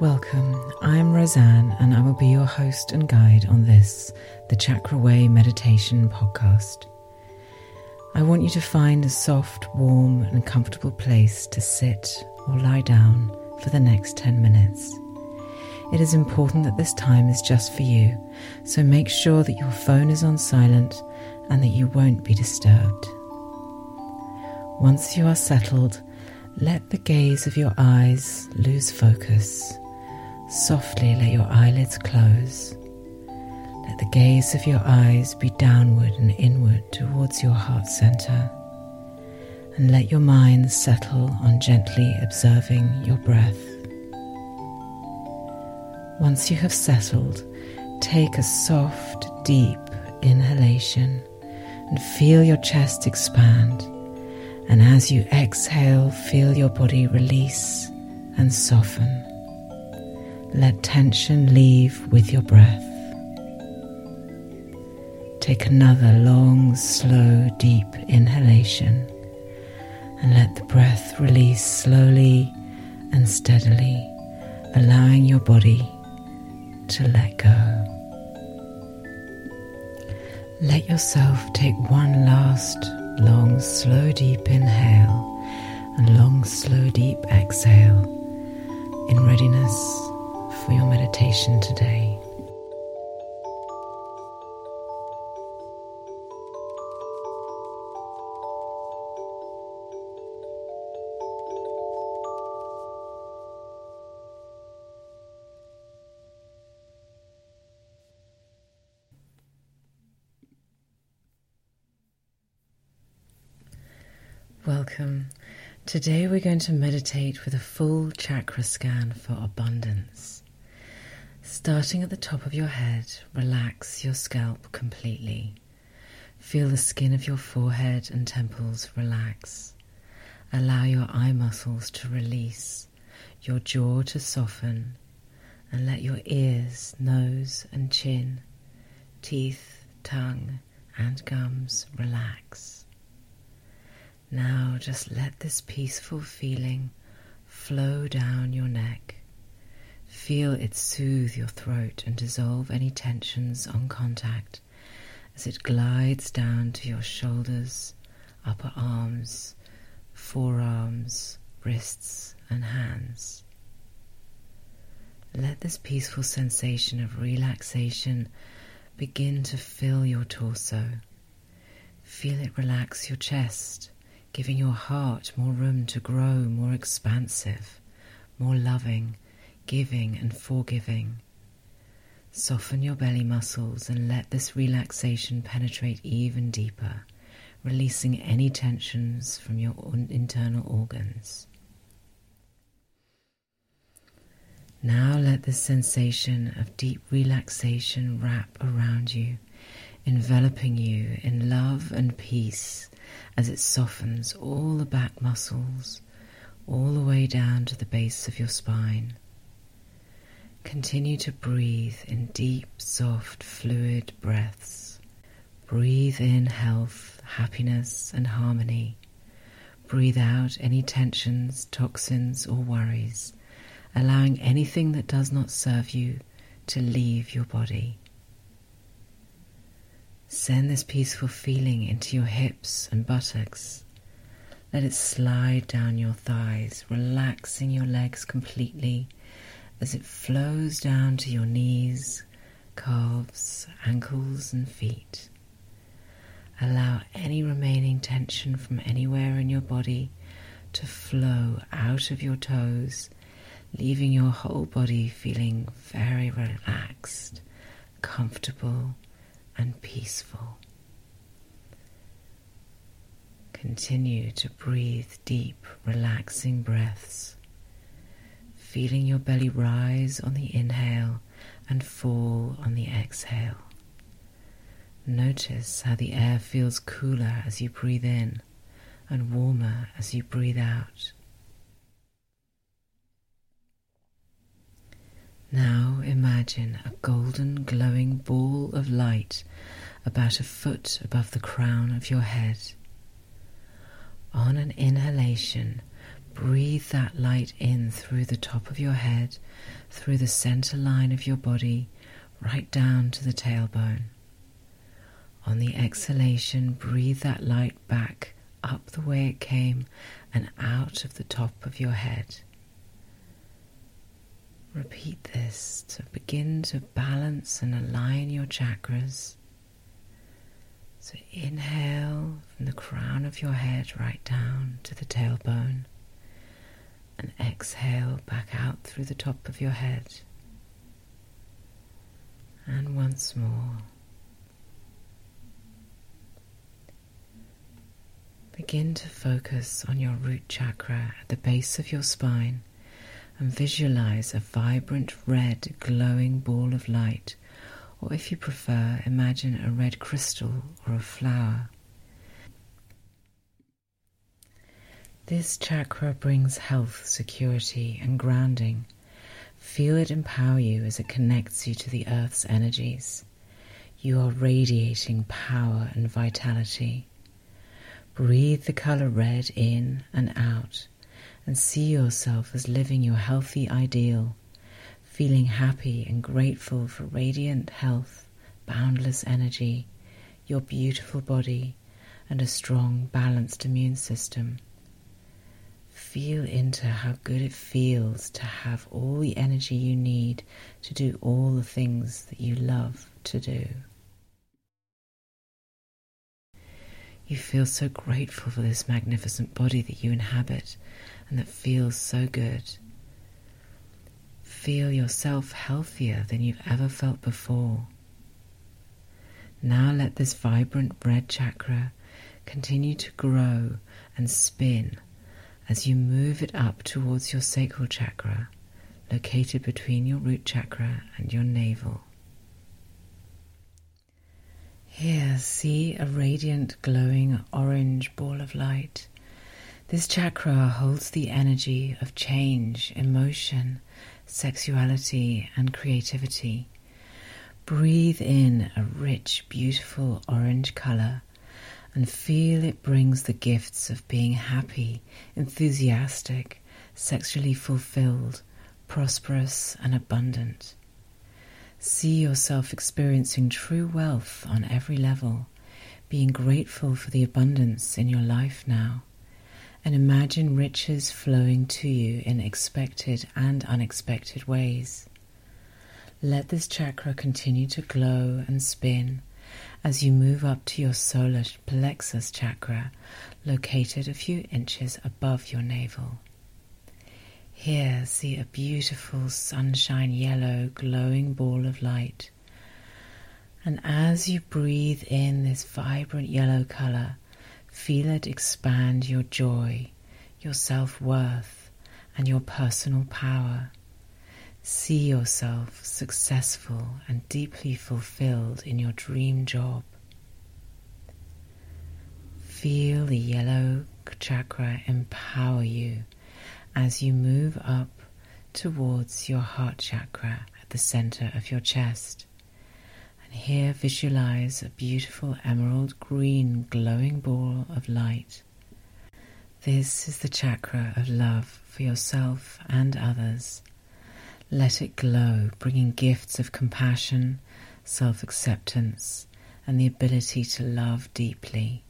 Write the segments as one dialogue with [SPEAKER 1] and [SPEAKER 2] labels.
[SPEAKER 1] Welcome, I'm Rosanne, and I will be your host and guide on this, the Chakra Way Meditation Podcast. I want you to find a soft, warm, and comfortable place to sit or lie down for the next 10 minutes. It is important that this time is just for you, so make sure that your phone is on silent and that you won't be disturbed. Once you are settled, let the gaze of your eyes lose focus Softly let your eyelids close. Let the gaze of your eyes be downward and inward towards your heart center. And let your mind settle on gently observing your breath. Once you have settled, take a soft, deep inhalation and feel your chest expand. And as you exhale, feel your body release and soften. Let tension leave with your breath. Take another long, slow, deep inhalation and let the breath release slowly and steadily, allowing your body to let go. Let yourself take one last long, slow, deep inhale and long, slow, deep exhale in readiness for your meditation today. Welcome. Today we're going to meditate with a full chakra scan for abundance. Starting at the top of your head, relax your scalp completely. Feel the skin of your forehead and temples relax. Allow your eye muscles to release, your jaw to soften, and let your ears, nose, and chin, teeth, tongue, and gums relax. Now just let this peaceful feeling flow down your neck Feel it soothe your throat and dissolve any tensions on contact as it glides down to your shoulders, upper arms, forearms, wrists, and hands. Let this peaceful sensation of relaxation begin to fill your torso. Feel it relax your chest, giving your heart more room to grow more expansive, more loving giving and forgiving. Soften your belly muscles and let this relaxation penetrate even deeper, releasing any tensions from your internal organs. Now let this sensation of deep relaxation wrap around you, enveloping you in love and peace as it softens all the back muscles, all the way down to the base of your spine. Continue to breathe in deep, soft, fluid breaths. Breathe in health, happiness, and harmony. Breathe out any tensions, toxins, or worries, allowing anything that does not serve you to leave your body. Send this peaceful feeling into your hips and buttocks. Let it slide down your thighs, relaxing your legs completely as it flows down to your knees, calves, ankles, and feet. Allow any remaining tension from anywhere in your body to flow out of your toes, leaving your whole body feeling very relaxed, comfortable, and peaceful. Continue to breathe deep, relaxing breaths feeling your belly rise on the inhale and fall on the exhale. Notice how the air feels cooler as you breathe in and warmer as you breathe out. Now imagine a golden glowing ball of light about a foot above the crown of your head. On an inhalation, breathe that light in through the top of your head, through the center line of your body, right down to the tailbone. On the exhalation, breathe that light back up the way it came and out of the top of your head. Repeat this to begin to balance and align your chakras. So inhale from the crown of your head right down to the tailbone and exhale back out through the top of your head. And once more. Begin to focus on your root chakra at the base of your spine and visualize a vibrant red glowing ball of light, or if you prefer, imagine a red crystal or a flower. This chakra brings health, security, and grounding. Feel it empower you as it connects you to the earth's energies. You are radiating power and vitality. Breathe the color red in and out and see yourself as living your healthy ideal, feeling happy and grateful for radiant health, boundless energy, your beautiful body, and a strong, balanced immune system. Feel into how good it feels to have all the energy you need to do all the things that you love to do. You feel so grateful for this magnificent body that you inhabit and that feels so good. Feel yourself healthier than you've ever felt before. Now let this vibrant red chakra continue to grow and spin as you move it up towards your sacral chakra, located between your root chakra and your navel. Here, see a radiant, glowing orange ball of light. This chakra holds the energy of change, emotion, sexuality, and creativity. Breathe in a rich, beautiful orange color and feel it brings the gifts of being happy, enthusiastic, sexually fulfilled, prosperous, and abundant. See yourself experiencing true wealth on every level, being grateful for the abundance in your life now, and imagine riches flowing to you in expected and unexpected ways. Let this chakra continue to glow and spin as you move up to your solar plexus chakra, located a few inches above your navel. Here, see a beautiful sunshine yellow glowing ball of light. And as you breathe in this vibrant yellow color, feel it expand your joy, your self worth, and your personal power. See yourself successful and deeply fulfilled in your dream job. Feel the yellow chakra empower you as you move up towards your heart chakra at the center of your chest. And here visualize a beautiful emerald green glowing ball of light. This is the chakra of love for yourself and others. Let it glow, bringing gifts of compassion, self acceptance, and the ability to love deeply.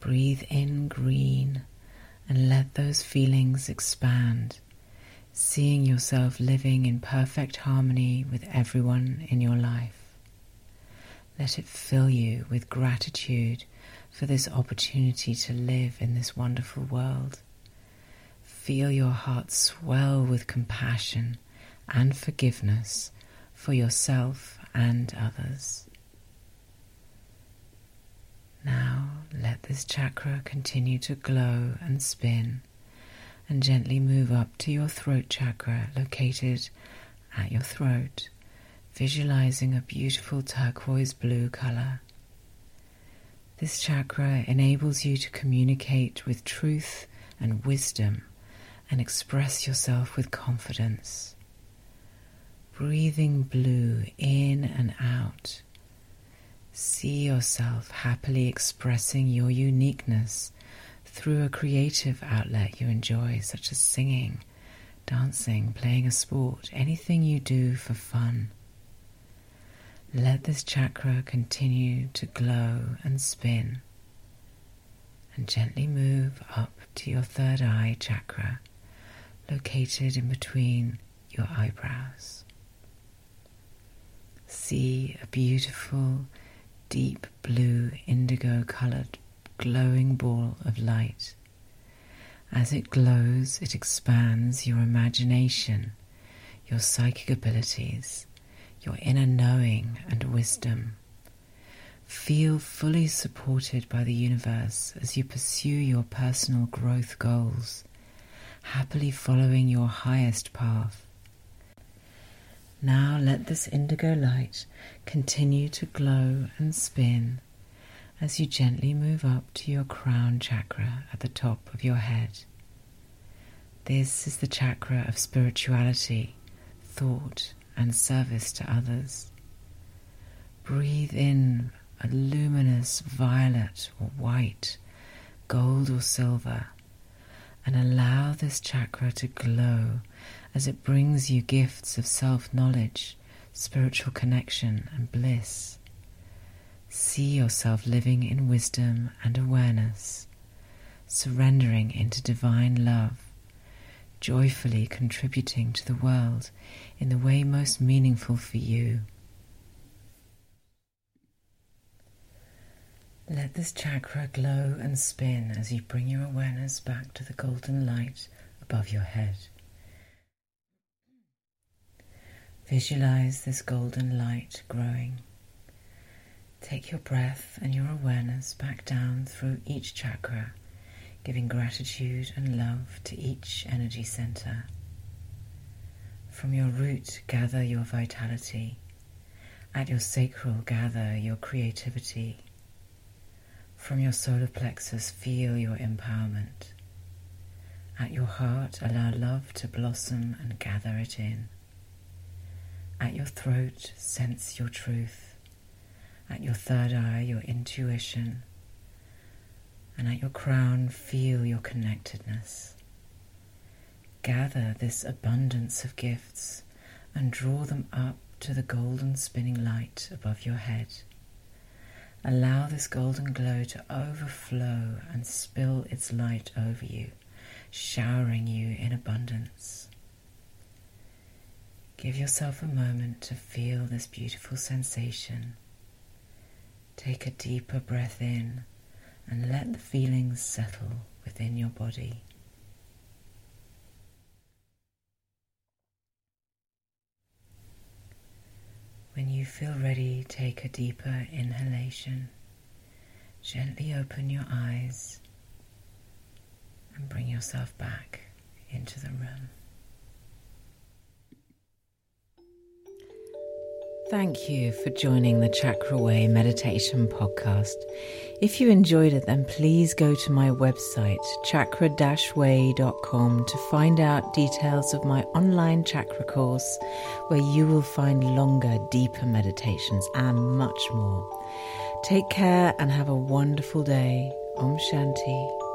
[SPEAKER 1] Breathe in green and let those feelings expand, seeing yourself living in perfect harmony with everyone in your life. Let it fill you with gratitude for this opportunity to live in this wonderful world. Feel your heart swell with compassion and forgiveness for yourself and others. Now let this chakra continue to glow and spin and gently move up to your throat chakra located at your throat, visualizing a beautiful turquoise blue color. This chakra enables you to communicate with truth and wisdom and express yourself with confidence. Breathing blue in and out See yourself happily expressing your uniqueness through a creative outlet you enjoy, such as singing, dancing, playing a sport, anything you do for fun. Let this chakra continue to glow and spin and gently move up to your third eye chakra located in between your eyebrows. See a beautiful, deep blue, indigo colored, glowing ball of light. As it glows, it expands your imagination, your psychic abilities, your inner knowing and wisdom. Feel fully supported by the universe as you pursue your personal growth goals, happily following your highest path. Now let this indigo light continue to glow and spin as you gently move up to your crown chakra at the top of your head. This is the chakra of spirituality, thought, and service to others. Breathe in a luminous violet or white, gold or silver, and allow this chakra to glow as it brings you gifts of self knowledge, spiritual connection, and bliss. See yourself living in wisdom and awareness, surrendering into divine love, joyfully contributing to the world in the way most meaningful for you. Let this chakra glow and spin as you bring your awareness back to the golden light above your head. Visualize this golden light growing. Take your breath and your awareness back down through each chakra, giving gratitude and love to each energy center. From your root, gather your vitality. At your sacral, gather your creativity. From your solar plexus, feel your empowerment. At your heart, allow love to blossom and gather it in. At your throat, sense your truth. At your third eye, your intuition. And at your crown, feel your connectedness. Gather this abundance of gifts and draw them up to the golden spinning light above your head. Allow this golden glow to overflow and spill its light over you, showering you in abundance. Give yourself a moment to feel this beautiful sensation. Take a deeper breath in and let the feelings settle within your body. When you feel ready, take a deeper inhalation. Gently open your eyes and bring yourself back into the room. Thank you for joining the Chakra Way Meditation Podcast. If you enjoyed it, then please go to my website, chakra way.com, to find out details of my online chakra course, where you will find longer, deeper meditations and much more. Take care and have a wonderful day. Om Shanti.